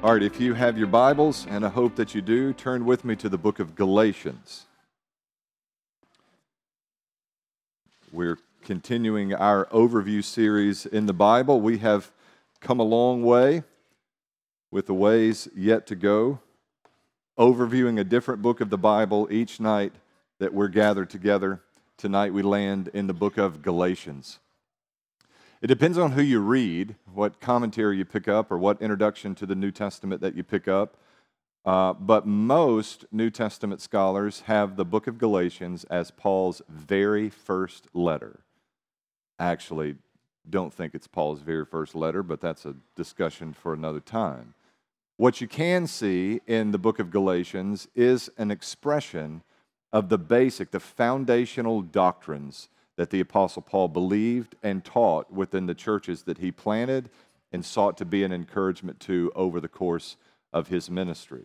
All right, if you have your Bibles, and I hope that you do, turn with me to the book of Galatians. We're continuing our overview series in the Bible. We have come a long way with the ways yet to go, overviewing a different book of the Bible each night that we're gathered together. Tonight we land in the book of Galatians. It depends on who you read, what commentary you pick up, or what introduction to the New Testament that you pick up. Uh, but most New Testament scholars have the book of Galatians as Paul's very first letter. I actually don't think it's Paul's very first letter, but that's a discussion for another time. What you can see in the book of Galatians is an expression of the basic, the foundational doctrines that the Apostle Paul believed and taught within the churches that he planted and sought to be an encouragement to over the course of his ministry.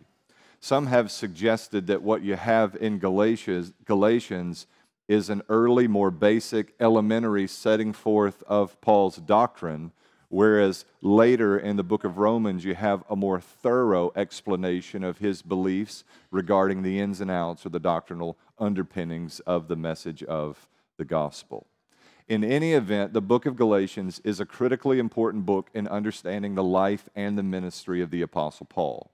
Some have suggested that what you have in Galatians, Galatians is an early, more basic, elementary setting forth of Paul's doctrine, whereas later in the book of Romans, you have a more thorough explanation of his beliefs regarding the ins and outs or the doctrinal underpinnings of the message of the gospel. In any event, the book of Galatians is a critically important book in understanding the life and the ministry of the Apostle Paul.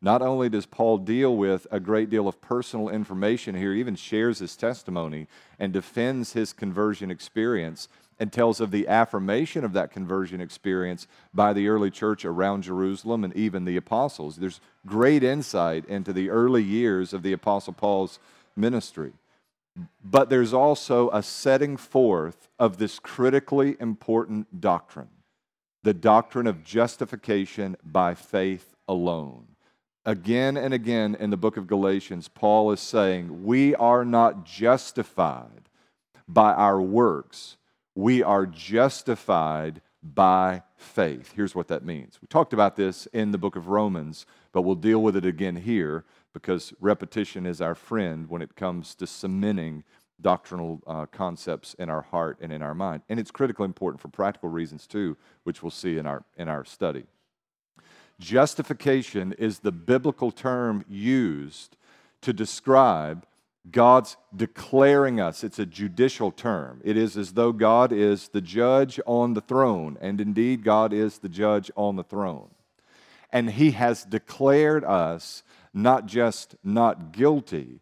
Not only does Paul deal with a great deal of personal information here, he even shares his testimony and defends his conversion experience and tells of the affirmation of that conversion experience by the early church around Jerusalem and even the apostles. There's great insight into the early years of the Apostle Paul's ministry but there's also a setting forth of this critically important doctrine the doctrine of justification by faith alone. Again and again in the book of Galatians, Paul is saying, We are not justified by our works, we are justified by faith. Here's what that means. We talked about this in the book of Romans, but we'll deal with it again here because repetition is our friend when it comes to cementing doctrinal uh, concepts in our heart and in our mind. And it's critically important for practical reasons too, which we'll see in our, in our study. Justification is the biblical term used to describe God's declaring us. It's a judicial term. It is as though God is the judge on the throne, and indeed, God is the judge on the throne. And He has declared us not just not guilty,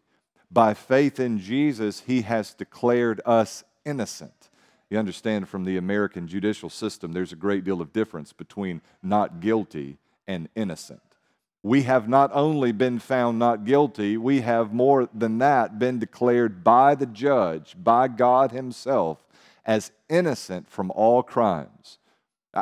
by faith in Jesus, He has declared us innocent. You understand from the American judicial system, there's a great deal of difference between not guilty and innocent. We have not only been found not guilty, we have more than that been declared by the judge, by God Himself, as innocent from all crimes.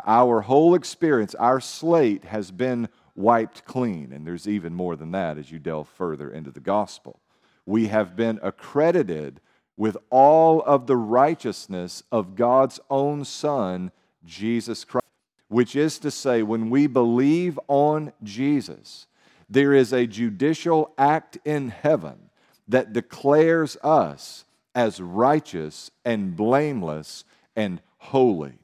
Our whole experience, our slate has been wiped clean. And there's even more than that as you delve further into the gospel. We have been accredited with all of the righteousness of God's own Son, Jesus Christ. Which is to say, when we believe on Jesus, there is a judicial act in heaven that declares us as righteous and blameless and holy.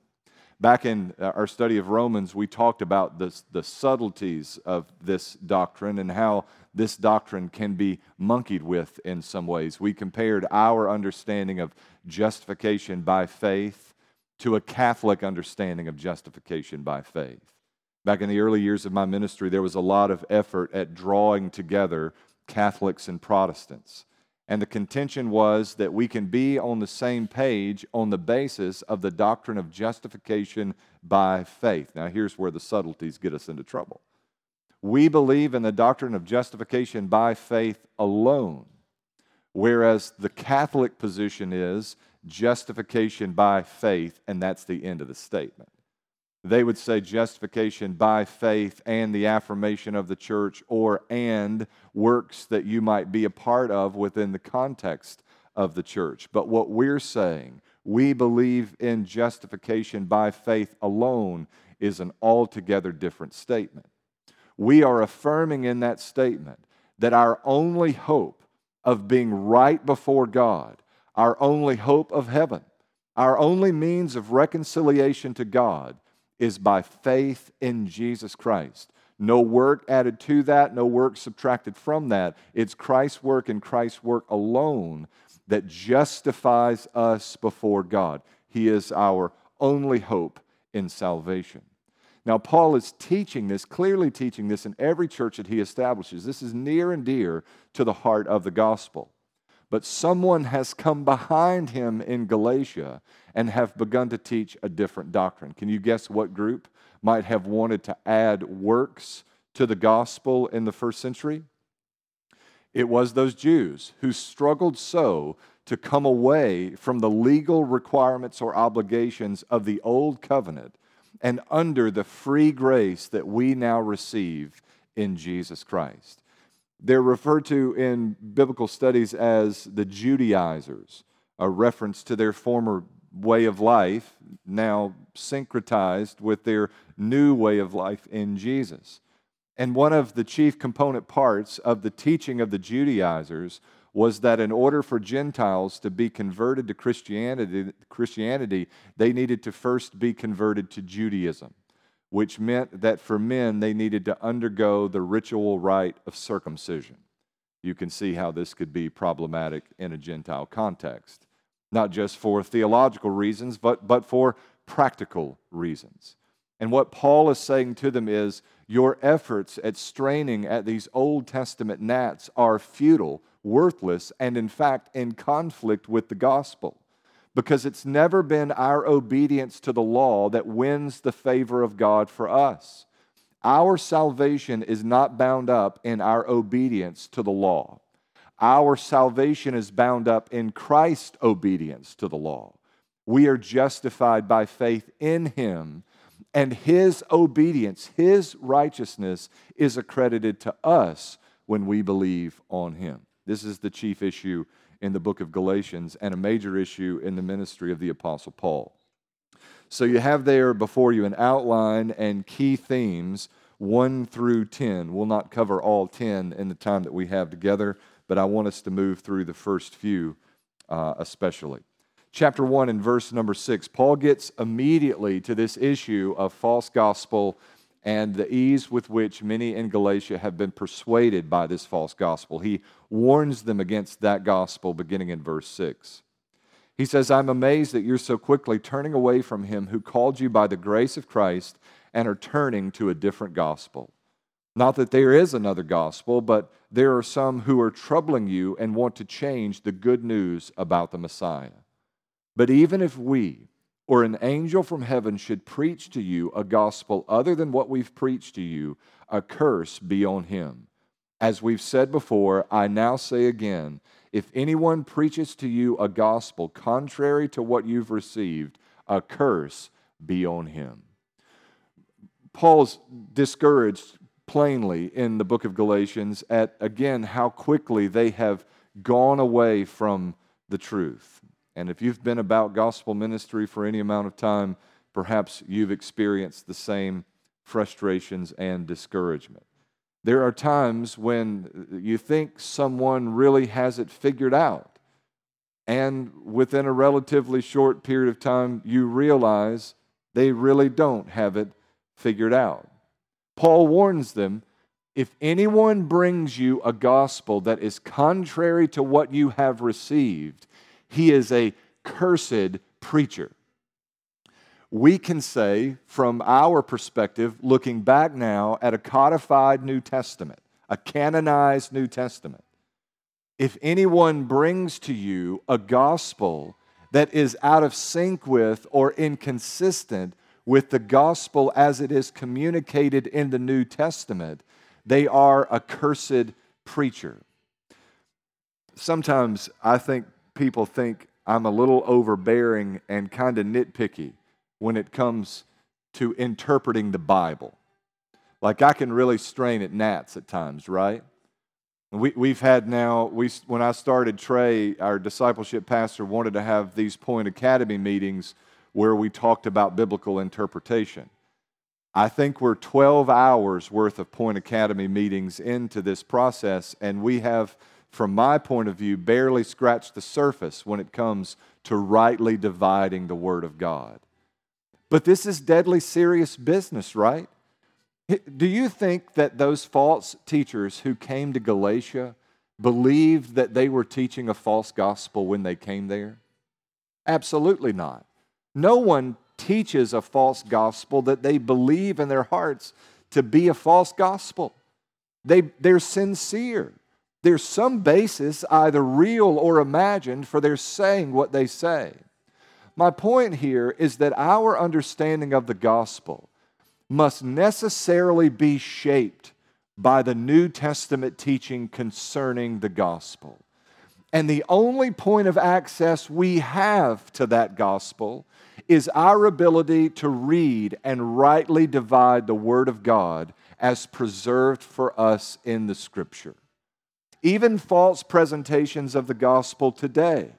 Back in uh, our study of Romans, we talked about this, the subtleties of this doctrine and how this doctrine can be monkeyed with in some ways. We compared our understanding of justification by faith to a Catholic understanding of justification by faith. Back in the early years of my ministry, there was a lot of effort at drawing together Catholics and Protestants. And the contention was that we can be on the same page on the basis of the doctrine of justification by faith. Now, here's where the subtleties get us into trouble. We believe in the doctrine of justification by faith alone, whereas the Catholic position is justification by faith, and that's the end of the statement they would say justification by faith and the affirmation of the church, or and works that you might be a part of within the context of the church. But what we're saying, we believe in justification by faith alone, is an altogether different statement. We are affirming in that statement that our only hope of being right before God, our only hope of heaven, our only means of reconciliation to God is by faith in Jesus Christ. No work added to that, no work subtracted from that. It's Christ's work and Christ's work alone that justifies us before God. He is our only hope in salvation. Now, Paul is teaching this, clearly teaching this in every church that he establishes. This is near and dear to the heart of the gospel. But someone has come behind him in Galatia and have begun to teach a different doctrine. Can you guess what group might have wanted to add works to the gospel in the first century? It was those Jews who struggled so to come away from the legal requirements or obligations of the old covenant and under the free grace that we now receive in Jesus Christ. They're referred to in biblical studies as the Judaizers, a reference to their former way of life, now syncretized with their new way of life in Jesus. And one of the chief component parts of the teaching of the Judaizers was that in order for Gentiles to be converted to Christianity, Christianity, they needed to first be converted to Judaism which meant that for men they needed to undergo the ritual rite of circumcision. You can see how this could be problematic in a Gentile context, not just for theological reasons, but, but for practical reasons. And what Paul is saying to them is your efforts at straining at these Old Testament gnats are futile, worthless, and in fact in conflict with the gospel because it's never been our obedience to the law that wins the favor of God for us. Our salvation is not bound up in our obedience to the law. Our salvation is bound up in Christ's obedience to the law. We are justified by faith in Him, and His obedience, His righteousness, is accredited to us when we believe on Him. This is the chief issue in the book of Galatians and a major issue in the ministry of the Apostle Paul. So you have there before you an outline and key themes 1 through 10. We'll not cover all 10 in the time that we have together, but I want us to move through the first few uh, especially. Chapter 1 and verse number 6, Paul gets immediately to this issue of false gospel and the ease with which many in Galatia have been persuaded by this false gospel. He warns them against that gospel beginning in verse 6. He says, I'm amazed that you're so quickly turning away from him who called you by the grace of Christ and are turning to a different gospel. Not that there is another gospel, but there are some who are troubling you and want to change the good news about the Messiah. But even if we, or an angel from heaven should preach to you a gospel other than what we've preached to you, a curse be on him. As we've said before, I now say again if anyone preaches to you a gospel contrary to what you've received, a curse be on him. Paul's discouraged plainly in the book of Galatians at, again, how quickly they have gone away from the truth. And if you've been about gospel ministry for any amount of time, perhaps you've experienced the same frustrations and discouragement. There are times when you think someone really has it figured out. And within a relatively short period of time, you realize they really don't have it figured out. Paul warns them if anyone brings you a gospel that is contrary to what you have received, he is a cursed preacher. We can say, from our perspective, looking back now at a codified New Testament, a canonized New Testament, if anyone brings to you a gospel that is out of sync with or inconsistent with the gospel as it is communicated in the New Testament, they are a cursed preacher. Sometimes I think people think I'm a little overbearing and kind of nitpicky when it comes to interpreting the Bible. Like I can really strain at gnats at times, right? We, we've had now, we, when I started Trey, our discipleship pastor wanted to have these Point Academy meetings where we talked about biblical interpretation. I think we're 12 hours worth of Point Academy meetings into this process, and we have from my point of view, barely scratch the surface when it comes to rightly dividing the Word of God. But this is deadly serious business, right? Do you think that those false teachers who came to Galatia believed that they were teaching a false gospel when they came there? Absolutely not. No one teaches a false gospel that they believe in their hearts to be a false gospel. They, they're sincere. There's some basis, either real or imagined, for their saying what they say. My point here is that our understanding of the gospel must necessarily be shaped by the New Testament teaching concerning the gospel. And the only point of access we have to that gospel is our ability to read and rightly divide the Word of God as preserved for us in the Scripture. Even false presentations of the gospel today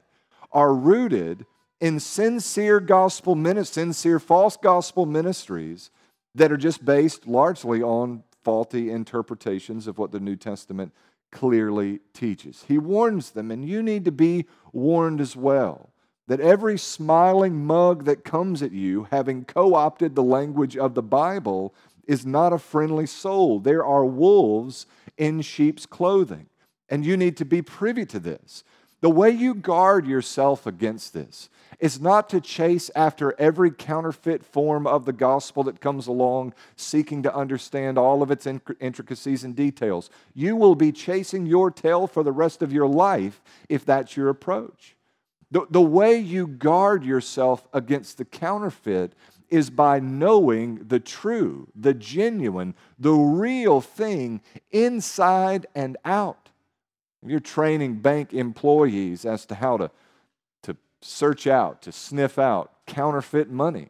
are rooted in sincere gospel ministries, sincere false gospel ministries that are just based largely on faulty interpretations of what the New Testament clearly teaches. He warns them, and you need to be warned as well, that every smiling mug that comes at you, having co opted the language of the Bible, is not a friendly soul. There are wolves in sheep's clothing, and you need to be privy to this. The way you guard yourself against this is not to chase after every counterfeit form of the gospel that comes along, seeking to understand all of its intricacies and details. You will be chasing your tail for the rest of your life if that's your approach. The, the way you guard yourself against the counterfeit is by knowing the true, the genuine, the real thing inside and out. You're training bank employees as to how to to search out, to sniff out counterfeit money.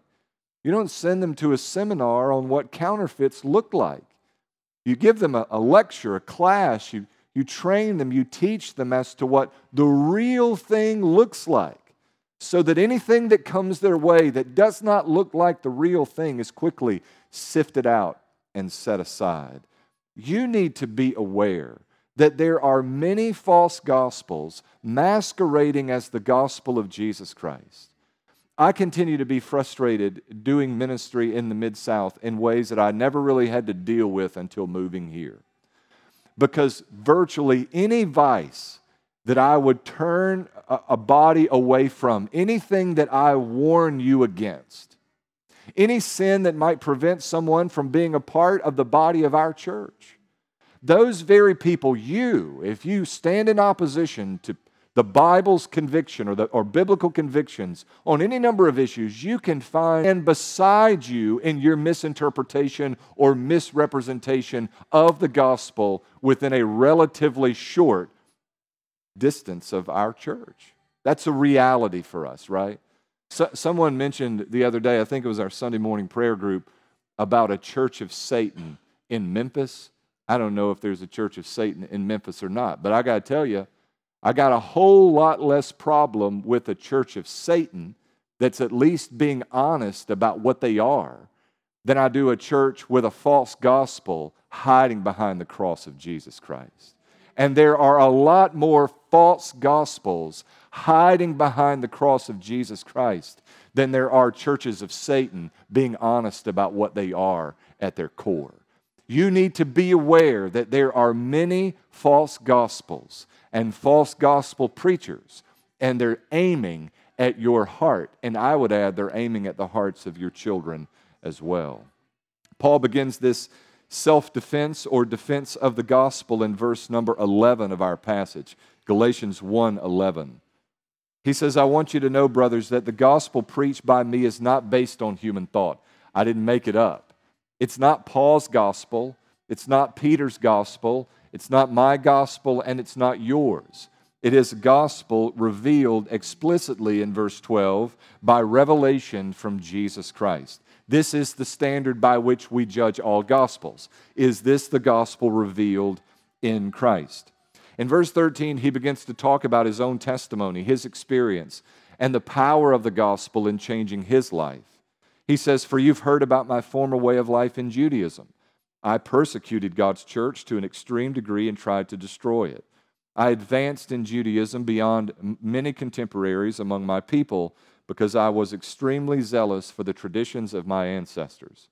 You don't send them to a seminar on what counterfeits look like. You give them a, a, lecture, a class, you, you train them, you teach them as to what the real thing looks like, so that anything that comes their way that does not look like the real thing is quickly sifted out and set aside. You need to be aware that there are many false gospels masquerading as the gospel of Jesus Christ. I continue to be frustrated doing ministry in the Mid South in ways that I never really had to deal with until moving here. Because virtually any vice that I would turn a, body away from, anything that I warn you against, any sin that might prevent someone from being a part of the body of our church, those very people, you, if you stand in opposition to the Bible's conviction or, the, or biblical convictions on any number of issues, you can find and beside you in your misinterpretation or misrepresentation of the gospel within a relatively short distance of our church. That's a reality for us, right? So, someone mentioned the other day, I think it was our Sunday morning prayer group, about a church of Satan in Memphis. I don't know if there's a church of Satan in Memphis or not, but I got to tell you, I got a whole lot less problem with a church of Satan that's at least being honest about what they are than I do a church with a false gospel hiding behind the cross of Jesus Christ. And there are a lot more false gospels hiding behind the cross of Jesus Christ than there are churches of Satan being honest about what they are at their core you need to be aware that there are many false gospels and false gospel preachers, and they're aiming at your heart. And I would add, they're aiming at the hearts of your children as well. Paul begins this self defense or defense of the gospel in verse number 11 of our passage, Galatians 1 11. He says, I want you to know, brothers, that the gospel preached by me is not based on human thought. I didn't make it up. It's not Paul's gospel, it's not Peter's gospel, it's not my gospel, and it's not yours. It is gospel revealed explicitly in verse 12 by revelation from Jesus Christ. This is the standard by which we judge all gospels. Is this the gospel revealed in Christ? In verse 13, he begins to talk about his own testimony, his experience, and the power of the gospel in changing his life. He says, For you've heard about my former way of life in Judaism. I persecuted God's church to an extreme degree and tried to destroy it. I advanced in Judaism beyond many contemporaries among my people because I was extremely zealous for the traditions of my ancestors.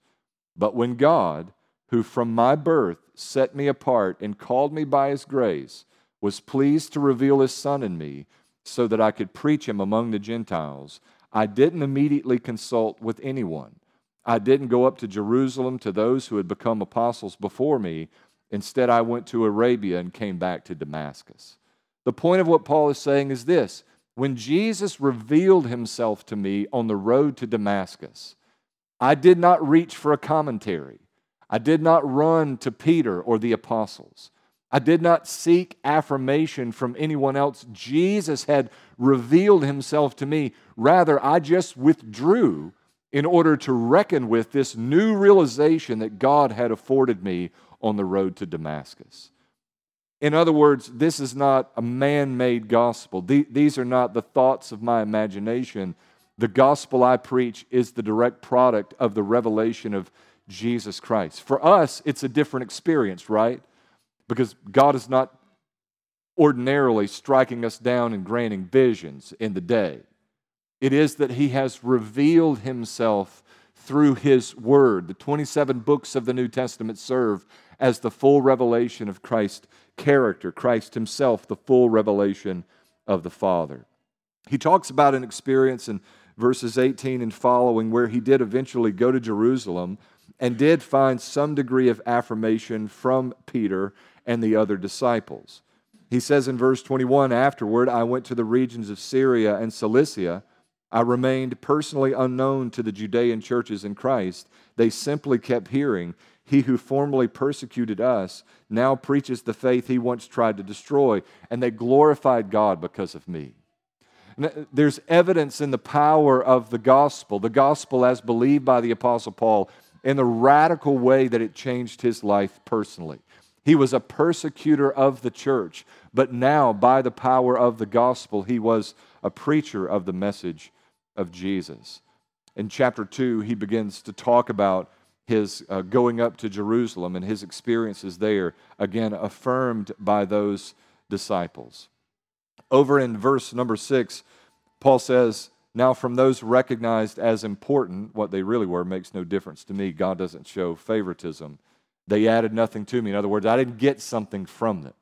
But when God, who from my birth set me apart and called me by his grace, was pleased to reveal his Son in me so that I could preach him among the Gentiles, I didn't immediately consult with anyone. I didn't go up to Jerusalem to those who had become apostles before me. Instead, I went to Arabia and came back to Damascus. The point of what Paul is saying is this when Jesus revealed himself to me on the road to Damascus, I did not reach for a commentary. I did not run to Peter or the apostles. I did not seek affirmation from anyone else. Jesus had revealed himself to me. Rather, I just withdrew in order to reckon with this new realization that God had afforded me on the road to Damascus. In other words, this is not a man made gospel. These are not the thoughts of my imagination. The gospel I preach is the direct product of the revelation of Jesus Christ. For us, it's a different experience, right? Because God is not ordinarily striking us down and granting visions in the day. It is that He has revealed Himself through His Word. The 27 books of the New Testament serve as the full revelation of Christ's character, Christ Himself, the full revelation of the Father. He talks about an experience in verses 18 and following where he did eventually go to Jerusalem and did find some degree of affirmation from Peter and the other disciples. He says in verse 21 Afterward, I went to the regions of Syria and Cilicia. I remained personally unknown to the Judean churches in Christ. They simply kept hearing, He who formerly persecuted us now preaches the faith he once tried to destroy, and they glorified God because of me. There's evidence in the power of the gospel, the gospel as believed by the Apostle Paul in the radical way that it changed his life personally. He was a persecutor of the church, but now, by the power of the gospel, he was a preacher of the message of Jesus. In chapter 2, he begins to talk about his uh, going up to Jerusalem and his experiences there, again, affirmed by those disciples. Over in verse number 6, Paul says, now, from those recognized as important, what they really were makes no difference to me. God doesn't show favoritism. They added nothing to me. In other words, I didn't get something from them.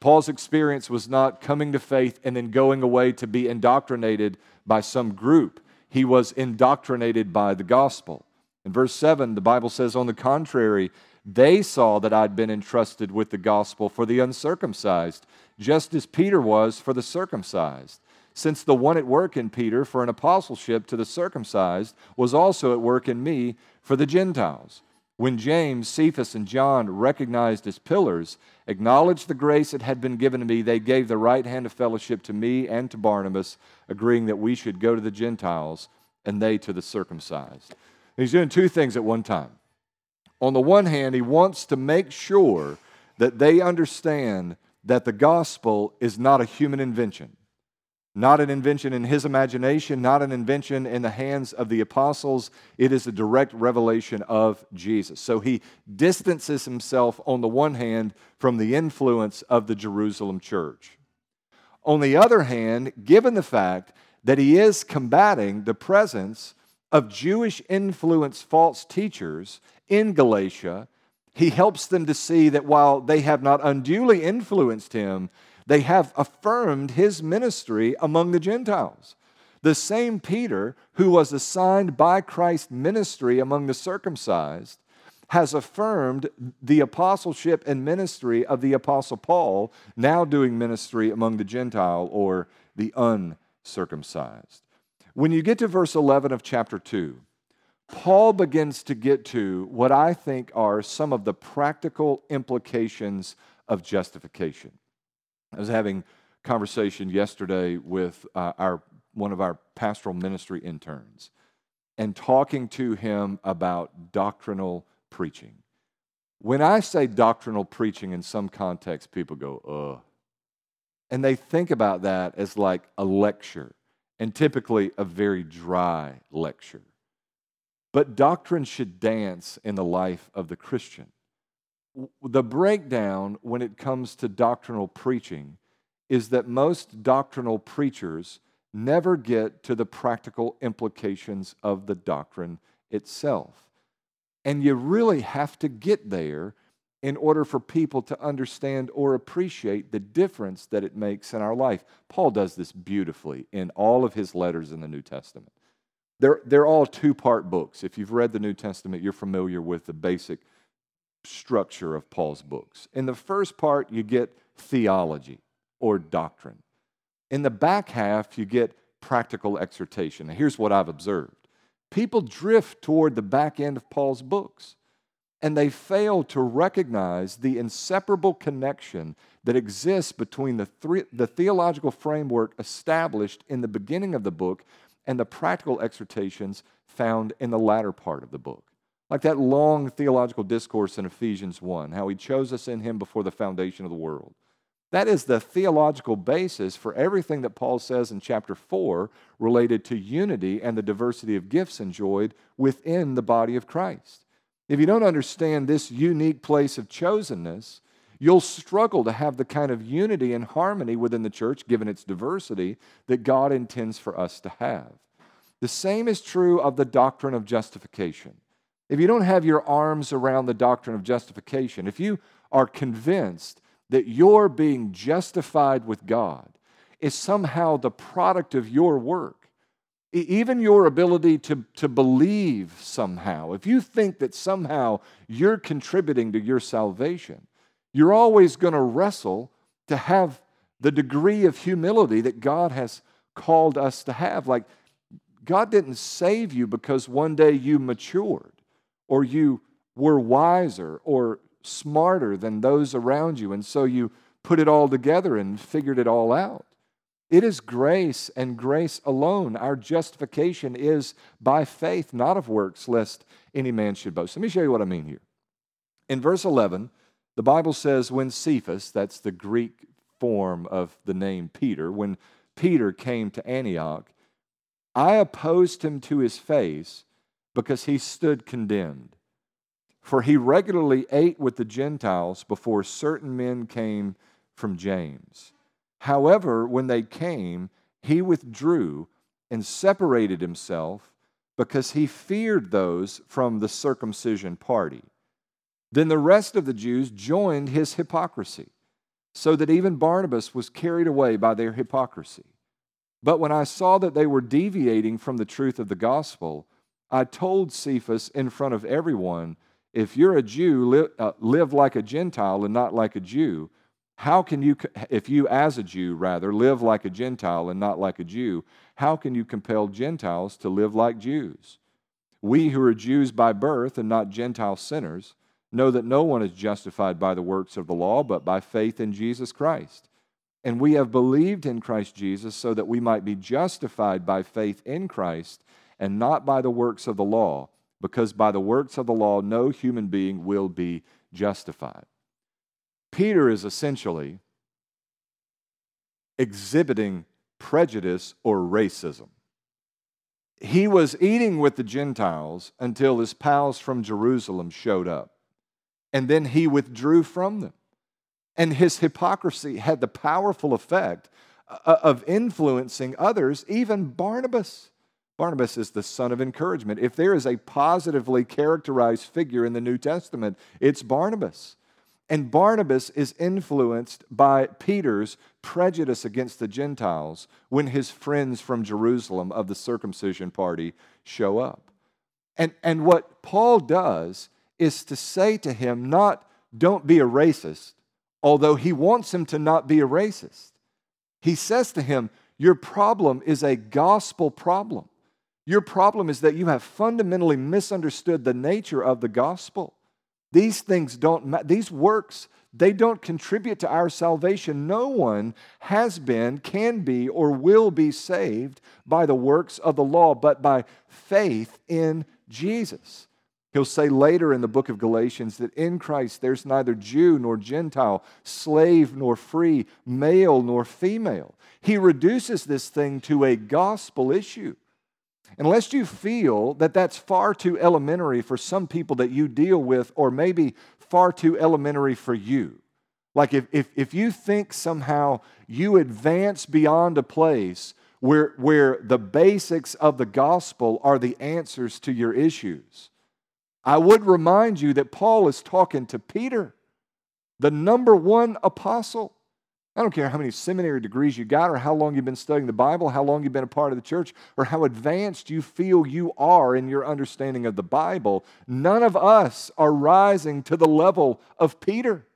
Paul's experience was not coming to faith and then going away to be indoctrinated by some group. He was indoctrinated by the gospel. In verse 7, the Bible says, On the contrary, they saw that I'd been entrusted with the gospel for the uncircumcised, just as Peter was for the circumcised since the one at work in Peter for an apostleship to the circumcised was also at work in me for the Gentiles. When James, Cephas, and John, recognized as pillars, acknowledged the grace that had been given to me, they gave the right hand of fellowship to me and to Barnabas, agreeing that we should go to the Gentiles and they to the circumcised. And he's doing two things at one time. On the one hand, he wants to make sure that they understand that the gospel is not a human invention. Not an invention in his imagination, not an invention in the hands of the apostles. It is a direct revelation of Jesus. So he distances himself, on the one hand, from the influence of the Jerusalem church. On the other hand, given the fact that he is combating the presence of Jewish influence false teachers in Galatia, he helps them to see that while they have not unduly influenced him, they have affirmed his ministry among the Gentiles. The same Peter who was assigned by Christ's ministry among the circumcised has affirmed the apostleship and ministry of the apostle Paul, now doing ministry among the Gentile or the uncircumcised. When you get to verse 11 of chapter 2, Paul begins to get to what I think are some of the practical implications of justification. I was having conversation yesterday with uh, our one of our pastoral ministry interns and talking to him about doctrinal preaching. When I say doctrinal preaching in some context, people go, ugh. And they think about that as like a lecture, and typically a very dry lecture. But doctrine should dance in the life of the Christian the breakdown when it comes to doctrinal preaching is that most doctrinal preachers never get to the practical implications of the doctrine itself. And you really have to get there in order for people to understand or appreciate the difference that it makes in our life. Paul does this beautifully in all of his letters in the New Testament. They're, they're all two part books. If you've read the New Testament, you're familiar with the basic structure of Paul's books. In the first part, you get theology or doctrine. In the back half, you get practical exhortation. Now, here's what I've observed people drift toward the back end of Paul's books, and they fail to recognize the inseparable connection that exists between the, three, the theological framework established in the beginning of the book and the practical exhortations found in the latter part of the book. Like that long theological discourse in Ephesians 1, how he chose us in him before the foundation of the world. That is the theological basis for everything that Paul says in chapter 4 related to unity and the diversity of gifts enjoyed within the body of Christ. If you don't understand this unique place of chosenness, you'll struggle to have the kind of unity and harmony within the church, given its diversity, that God intends for us to have. The same is true of the doctrine of justification. If you don't have your arms around the doctrine of justification, if you are convinced that your being justified with God is somehow the product of your work, even your ability to, to believe somehow, if you think that somehow you're contributing to your salvation, you're always going to wrestle to have the degree of humility that God has called us to have. Like, God didn't save you because one day you matured or you were wiser or smarter than those around you. And so you put it all together and figured it all out. It is grace and grace alone. Our justification is by faith, not of works, lest any man should boast. Let me show you what I mean here. In verse 11, the Bible says, when Cephas, that's the Greek form of the name Peter, when Peter came to Antioch, I opposed him to his face because he stood condemned. For he regularly ate with the Gentiles before certain men came from James. However, when they came, he withdrew and separated himself because he feared those from the circumcision party. Then the rest of the Jews joined his hypocrisy, so that even Barnabas was carried away by their hypocrisy. But when I saw that they were deviating from the truth of the gospel, I told Cephas in front of everyone if you're a Jew, live, uh, live like a Gentile and not like a Jew. How can you, if you as a Jew, rather, live like a Gentile and not like a Jew, how can you compel Gentiles to live like Jews? We who are Jews by birth and not Gentile sinners know that no one is justified by the works of the law, but by faith in Jesus Christ. And we have believed in Christ Jesus so that we might be justified by faith in Christ and not by the works of the law because by the works of the law, no human being will be justified. Peter is essentially exhibiting prejudice or racism. He was eating with the Gentiles until his pals from Jerusalem showed up, and then he withdrew from them. And his hypocrisy had the powerful effect uh, of influencing others, even Barnabas. Barnabas is the son of encouragement. If there is a positively characterized figure in the New Testament, it's Barnabas. And Barnabas is influenced by Peter's prejudice against the Gentiles when his friends from Jerusalem of the circumcision party show up. And, and what Paul does is to say to him, not don't be a racist, although he wants him to not be a racist. He says to him, Your problem is a gospel problem. Your problem is that you have fundamentally misunderstood the nature of the gospel. These things don't, these works, they don't contribute to our salvation. No one has been, can be, or will be saved by the works of the law, but by faith in Jesus. He'll say later in the book of Galatians that in Christ there's neither Jew nor Gentile, slave nor free, male nor female. He reduces this thing to a gospel issue. Unless you feel that that's far too elementary for some people that you deal with, or maybe far too elementary for you. Like if, if, if you think somehow you advance beyond a place where, where the basics of the gospel are the answers to your issues, I would remind you that Paul is talking to Peter, the number one apostle. I don't care how many seminary degrees you got, or how long you've been studying the Bible, how long you've been a part of the church, or how advanced you feel you are in your understanding of the Bible. None of us are rising to the level of Peter.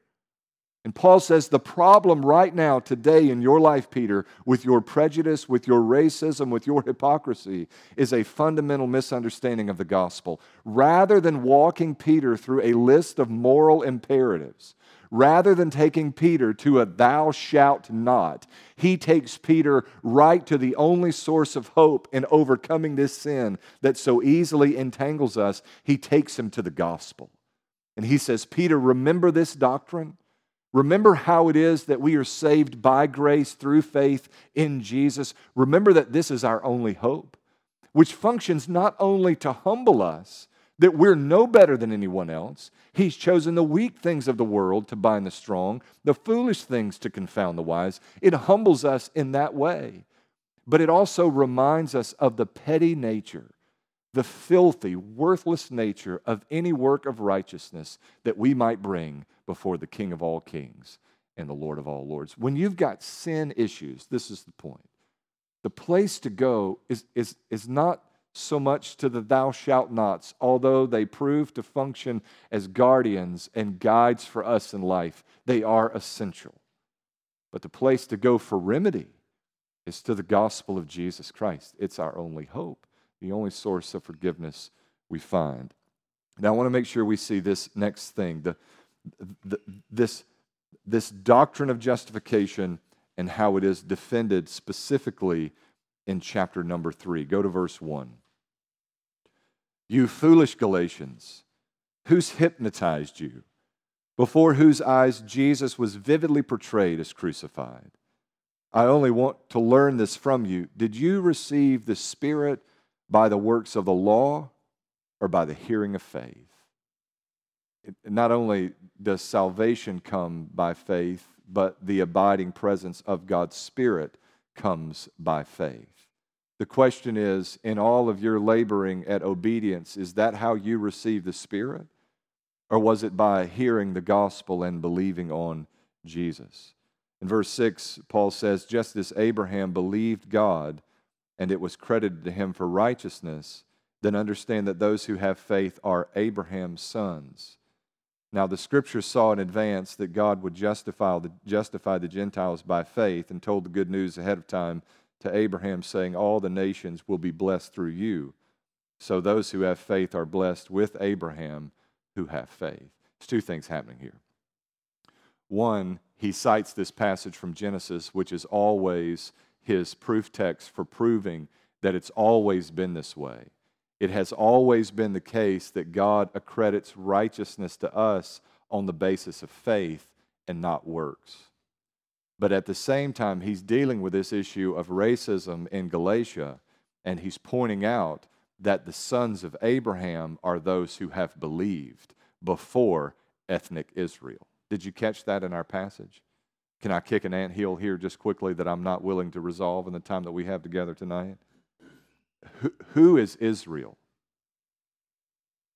And Paul says the problem right now, today in your life, Peter, with your prejudice, with your racism, with your hypocrisy, is a fundamental misunderstanding of the gospel. Rather than walking Peter through a list of moral imperatives, rather than taking Peter to a thou shalt not, he takes Peter right to the only source of hope in overcoming this sin that so easily entangles us. He takes him to the gospel. And he says, Peter, remember this doctrine. Remember how it is that we are saved by grace through faith in Jesus. Remember that this is our only hope, which functions not only to humble us, that we're no better than anyone else. He's chosen the weak things of the world to bind the strong, the foolish things to confound the wise. It humbles us in that way. But it also reminds us of the petty nature, the filthy, worthless nature of any work of righteousness that we might bring before the King of all kings and the Lord of all lords. When you've got sin issues, this is the point. The place to go is, is, is not so much to the thou shalt nots, although they prove to function as guardians and guides for us in life. They are essential. But the place to go for remedy is to the gospel of Jesus Christ. It's our only hope, the only source of forgiveness we find. Now, I want to make sure we see this next thing the, the, this, this doctrine of justification and how it is defended specifically in chapter number three. Go to verse one. You foolish Galatians, who's hypnotized you? Before whose eyes Jesus was vividly portrayed as crucified. I only want to learn this from you. Did you receive the Spirit by the works of the law or by the hearing of faith? It, not only does salvation come by faith, but the abiding presence of God's Spirit comes by faith. The question is in all of your laboring at obedience, is that how you receive the Spirit? Or was it by hearing the gospel and believing on Jesus? In verse 6, Paul says, Just as Abraham believed God and it was credited to him for righteousness, then understand that those who have faith are Abraham's sons. Now, the scripture saw in advance that God would justify the, justify the Gentiles by faith and told the good news ahead of time to Abraham, saying, All the nations will be blessed through you. So those who have faith are blessed with Abraham who have faith. There's two things happening here. One, he cites this passage from Genesis, which is always his proof text for proving that it's always been this way. It has always been the case that God accredits righteousness to us on the basis of faith and not works. But at the same time, he's dealing with this issue of racism in Galatia, and he's pointing out that the sons of Abraham are those who have believed before ethnic Israel. Did you catch that in our passage? Can I kick an ant hill here just quickly that I'm not willing to resolve in the time that we have together tonight? who, who is Israel?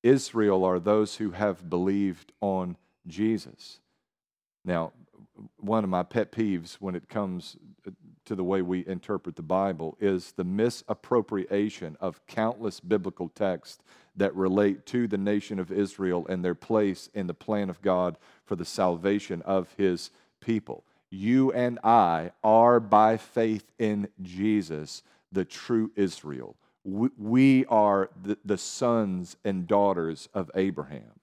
Israel are those who have believed on Jesus. Now, one of my pet peeves when it comes uh, to the way we interpret the Bible is the misappropriation of countless biblical texts that relate to the nation of Israel and their place in the plan of God for the salvation of his people. You and I are by faith in Jesus the true Israel. We are the sons and daughters of Abraham.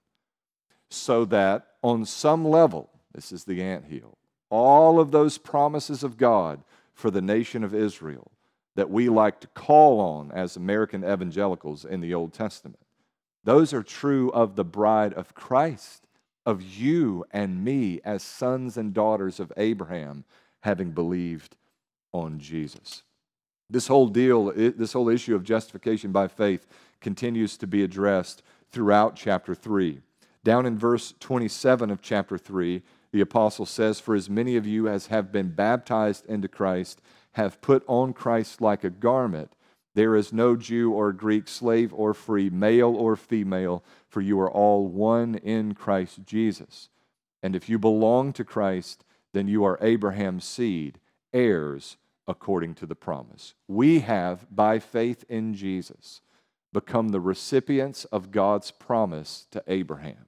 So that on some level, this is the ant hill. All of those promises of God for the nation of Israel that we like to call on as American evangelicals in the Old Testament, those are true of the bride of Christ, of you and me as sons and daughters of Abraham, having believed on Jesus. This whole deal, this whole issue of justification by faith continues to be addressed throughout chapter 3. Down in verse 27 of chapter 3, the apostle says, For as many of you as have been baptized into Christ have put on Christ like a garment. There is no Jew or Greek, slave or free, male or female, for you are all one in Christ Jesus. And if you belong to Christ, then you are Abraham's seed, heirs according to the promise. We have, by faith in Jesus, become the recipients of God's promise to Abraham.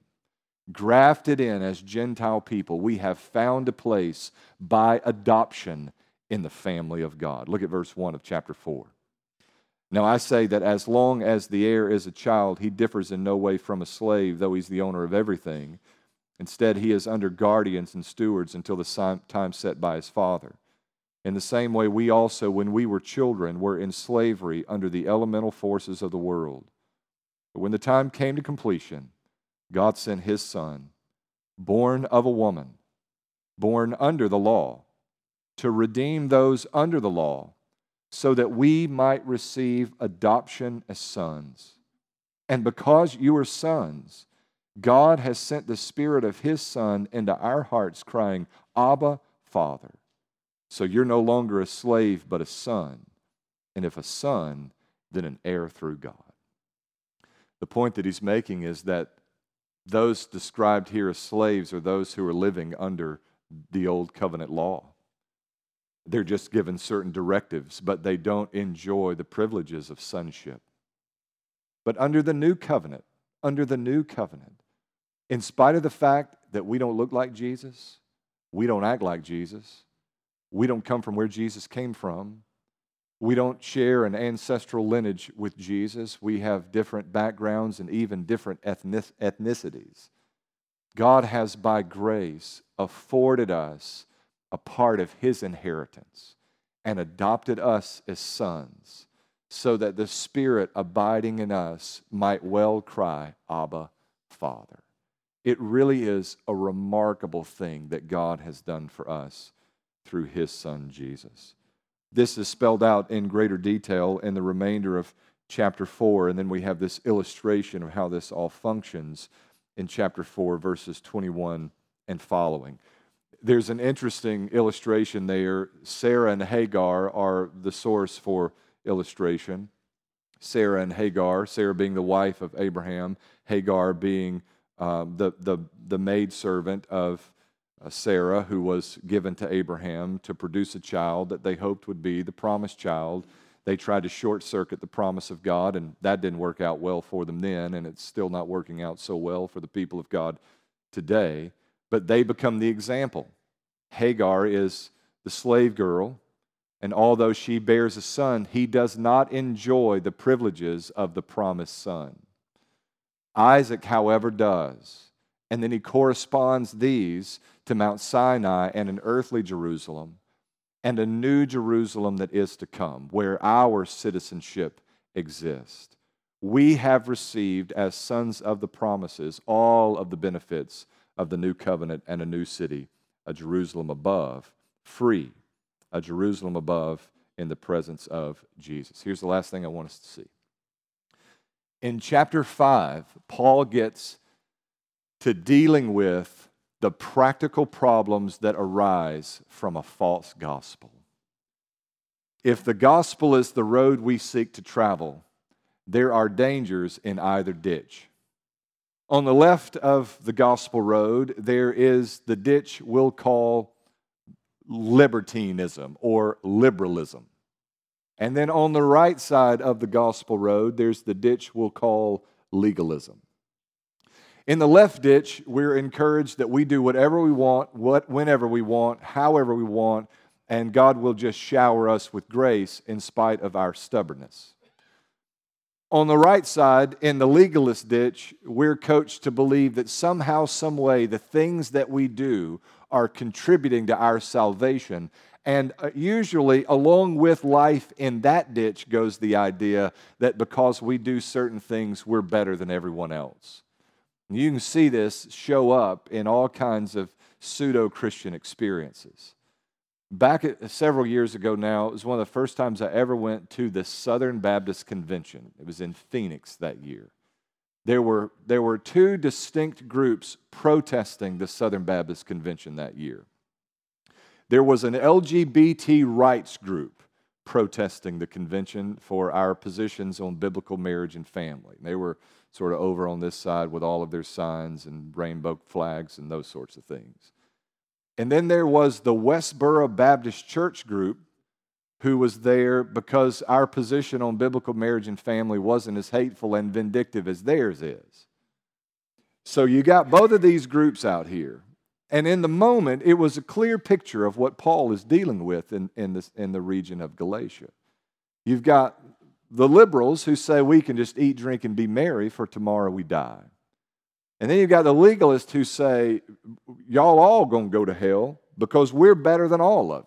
Grafted in as Gentile people, we have found a place by adoption in the family of God. Look at verse 1 of chapter 4. Now I say that as long as the heir is a child, he differs in no way from a slave, though he's the owner of everything. Instead, he is under guardians and stewards until the time set by his father. In the same way, we also, when we were children, were in slavery under the elemental forces of the world. But when the time came to completion, God sent his son, born of a woman, born under the law, to redeem those under the law, so that we might receive adoption as sons. And because you are sons, God has sent the Spirit of His Son into our hearts, crying, Abba, Father. So you're no longer a slave, but a son. And if a son, then an heir through God. The point that he's making is that those described here as slaves are those who are living under the old covenant law. They're just given certain directives, but they don't enjoy the privileges of sonship. But under the new covenant, under the new covenant, in spite of the fact that we don't look like Jesus, we don't act like Jesus, we don't come from where Jesus came from, we don't share an ancestral lineage with Jesus, we have different backgrounds and even different ethnicities. God has, by grace, afforded us a part of His inheritance and adopted us as sons so that the Spirit abiding in us might well cry, Abba, Father. It really is a remarkable thing that God has done for us through his son Jesus. This is spelled out in greater detail in the remainder of chapter 4, and then we have this illustration of how this all functions in chapter 4, verses 21 and following. There's an interesting illustration there. Sarah and Hagar are the source for illustration. Sarah and Hagar, Sarah being the wife of Abraham, Hagar being um, the, the, the maidservant of Uh, Sarah, who was given to Abraham to produce a child that they hoped would be the promised child. They tried to short circuit the promise of God, and that didn't work out well for them then, and it's still not working out so well for the people of God today. But they become the example. Hagar is the slave girl, and although she bears a son, he does not enjoy the privileges of the promised son. Isaac, however, does. And then he corresponds these to Mount Sinai and an earthly Jerusalem and a new Jerusalem that is to come, where our citizenship exists. We have received, as sons of the promises, all of the benefits of the new covenant and a new city, a Jerusalem above, free, a Jerusalem above in the presence of Jesus. Here's the last thing I want us to see in chapter 5, Paul gets to dealing with the practical problems that arise from a false gospel. If the gospel is the road we seek to travel, there are dangers in either ditch. On the left of the gospel road, there is the ditch we'll call libertinism or liberalism. And then on the right side of the gospel road, there's the ditch we'll call legalism. In the left ditch, we're encouraged that we do whatever we want, what, whenever we want, however we want, and God will just shower us with grace in spite of our stubbornness. On the right side, in the legalist ditch, we're coached to believe that somehow, some way, the things that we do are contributing to our salvation and uh, usually, along with life in that ditch, goes the idea that because we do certain things, we're better than everyone else. You can see this show up in all kinds of pseudo Christian experiences. Back at, several years ago now, it was one of the first times I ever went to the Southern Baptist Convention. It was in Phoenix that year. There were, there were two distinct groups protesting the Southern Baptist Convention that year there was an LGBT rights group protesting the convention for our positions on biblical marriage and family. They were sort of over on this side with all of their signs and rainbow flags and those sorts of things. And then there was the Westboro Baptist Church group who was there because our position on biblical marriage and family wasn't as hateful and vindictive as theirs is. So you got both of these groups out here. And in the moment, it was a clear picture of what Paul is dealing with in, in, this, in the region of Galatia. You've got the liberals who say we can just eat, drink, and be merry, for tomorrow we die. And then you've got the legalists who say, y'all all gonna go to hell because we're better than all of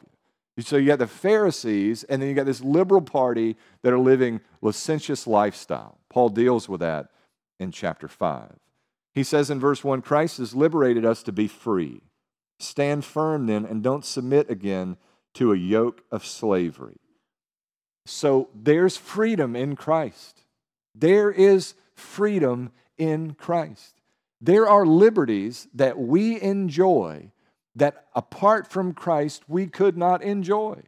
you. So you got the Pharisees, and then you got this liberal party that are living licentious lifestyle. Paul deals with that in chapter 5. He says in verse 1 Christ has liberated us to be free. Stand firm then and don't submit again to a yoke of slavery. So there's freedom in Christ. There is freedom in Christ. There are liberties that we enjoy that apart from Christ we could not enjoy.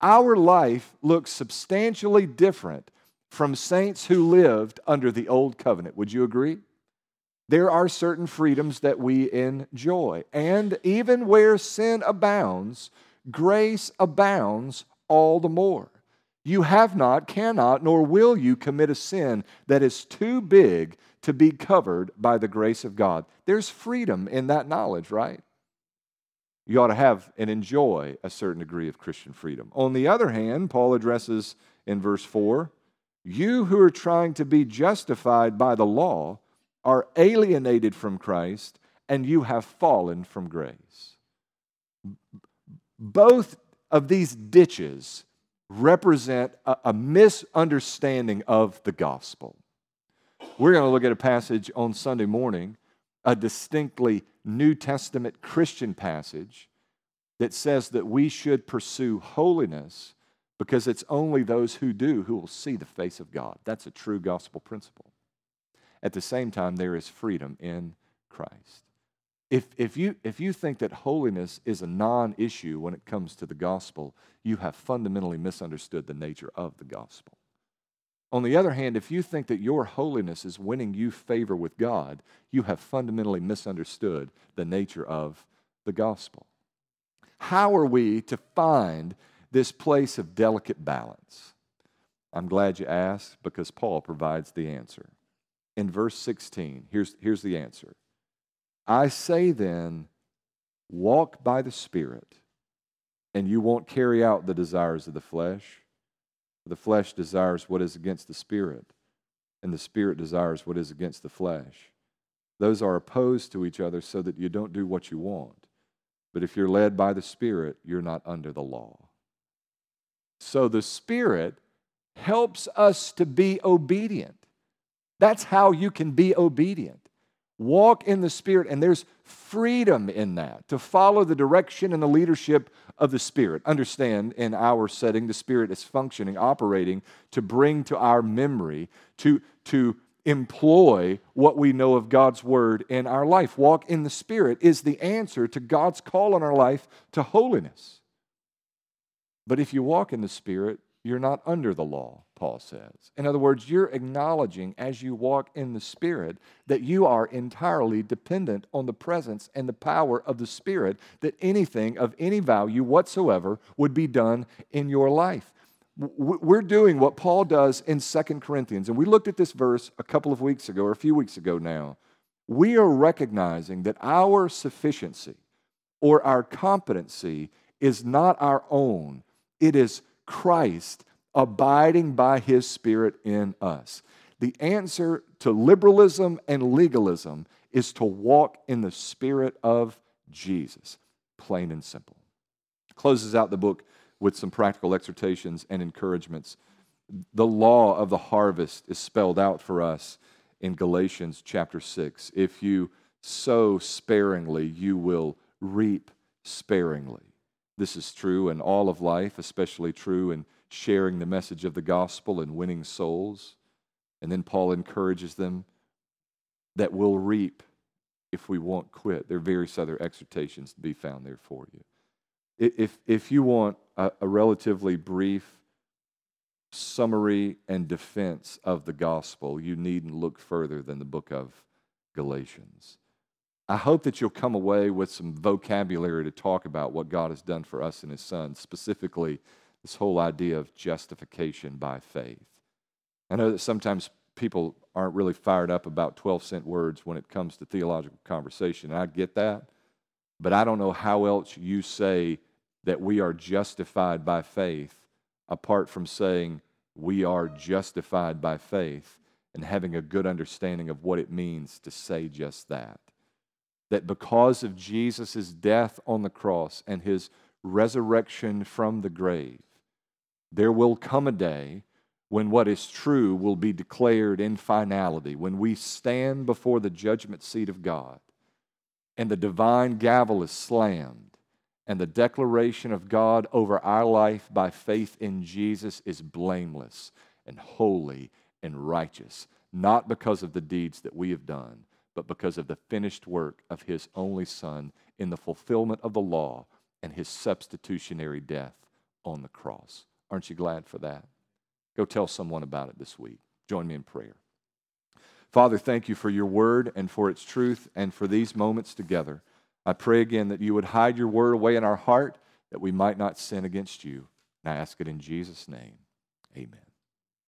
Our life looks substantially different from saints who lived under the old covenant. Would you agree? There are certain freedoms that we enjoy. And even where sin abounds, grace abounds all the more. You have not, cannot, nor will you commit a sin that is too big to be covered by the grace of God. There's freedom in that knowledge, right? You ought to have and enjoy a certain degree of Christian freedom. On the other hand, Paul addresses in verse 4 you who are trying to be justified by the law are alienated from Christ and you have fallen from grace. Both of these ditches represent a, a misunderstanding of the gospel. We're going to look at a passage on Sunday morning, a distinctly New Testament Christian passage that says that we should pursue holiness because it's only those who do who will see the face of God. That's a true gospel principle. At the same time, there is freedom in Christ. If, if, you, if you think that holiness is a non issue when it comes to the gospel, you have fundamentally misunderstood the nature of the gospel. On the other hand, if you think that your holiness is winning you favor with God, you have fundamentally misunderstood the nature of the gospel. How are we to find this place of delicate balance? I'm glad you asked because Paul provides the answer. In verse 16, here's, here's the answer I say then, walk by the Spirit, and you won't carry out the desires of the flesh. The flesh desires what is against the Spirit, and the Spirit desires what is against the flesh. Those are opposed to each other so that you don't do what you want. But if you're led by the Spirit, you're not under the law. So the Spirit helps us to be obedient. That's how you can be obedient. Walk in the Spirit, and there's freedom in that to follow the direction and the leadership of the Spirit. Understand, in our setting, the Spirit is functioning, operating to bring to our memory, to, to employ what we know of God's Word in our life. Walk in the Spirit is the answer to God's call on our life to holiness. But if you walk in the Spirit, you're not under the law, Paul says. In other words, you're acknowledging as you walk in the Spirit that you are entirely dependent on the presence and the power of the Spirit, that anything of any value whatsoever would be done in your life. We're doing what Paul does in Second Corinthians, and we looked at this verse a couple of weeks ago, or a few weeks ago now. We are recognizing that our sufficiency or our competency is not our own, it is Christ abiding by his Spirit in us. The answer to liberalism and legalism is to walk in the Spirit of Jesus, plain and simple. Closes out the book with some practical exhortations and encouragements. The law of the harvest is spelled out for us in Galatians chapter 6. If you sow sparingly, you will reap sparingly. This is true in all of life, especially true in sharing the message of the gospel and winning souls. And then Paul encourages them that we'll reap if we won't quit. There are various other exhortations to be found there for you. If, if you want a, a relatively brief summary and defense of the gospel, you needn't look further than the book of Galatians. I hope that you'll come away with some vocabulary to talk about what God has done for us and His Son, specifically this whole idea of justification by faith. I know that sometimes people aren't really fired up about 12 cent words when it comes to theological conversation. I get that. But I don't know how else you say that we are justified by faith apart from saying we are justified by faith and having a good understanding of what it means to say just that. That because of Jesus' death on the cross and his resurrection from the grave, there will come a day when what is true will be declared in finality, when we stand before the judgment seat of God and the divine gavel is slammed and the declaration of God over our life by faith in Jesus is blameless and holy and righteous, not because of the deeds that we have done, but because of the finished work of His only Son in the fulfillment of the law and His substitutionary death on the cross. Aren't you glad for that? Go tell someone about it this week. Join me in prayer. Father, thank you for your word and for its truth and for these moments together. I pray again that you would hide your word away in our heart that we might not sin against you. And I ask it in Jesus' name. Amen.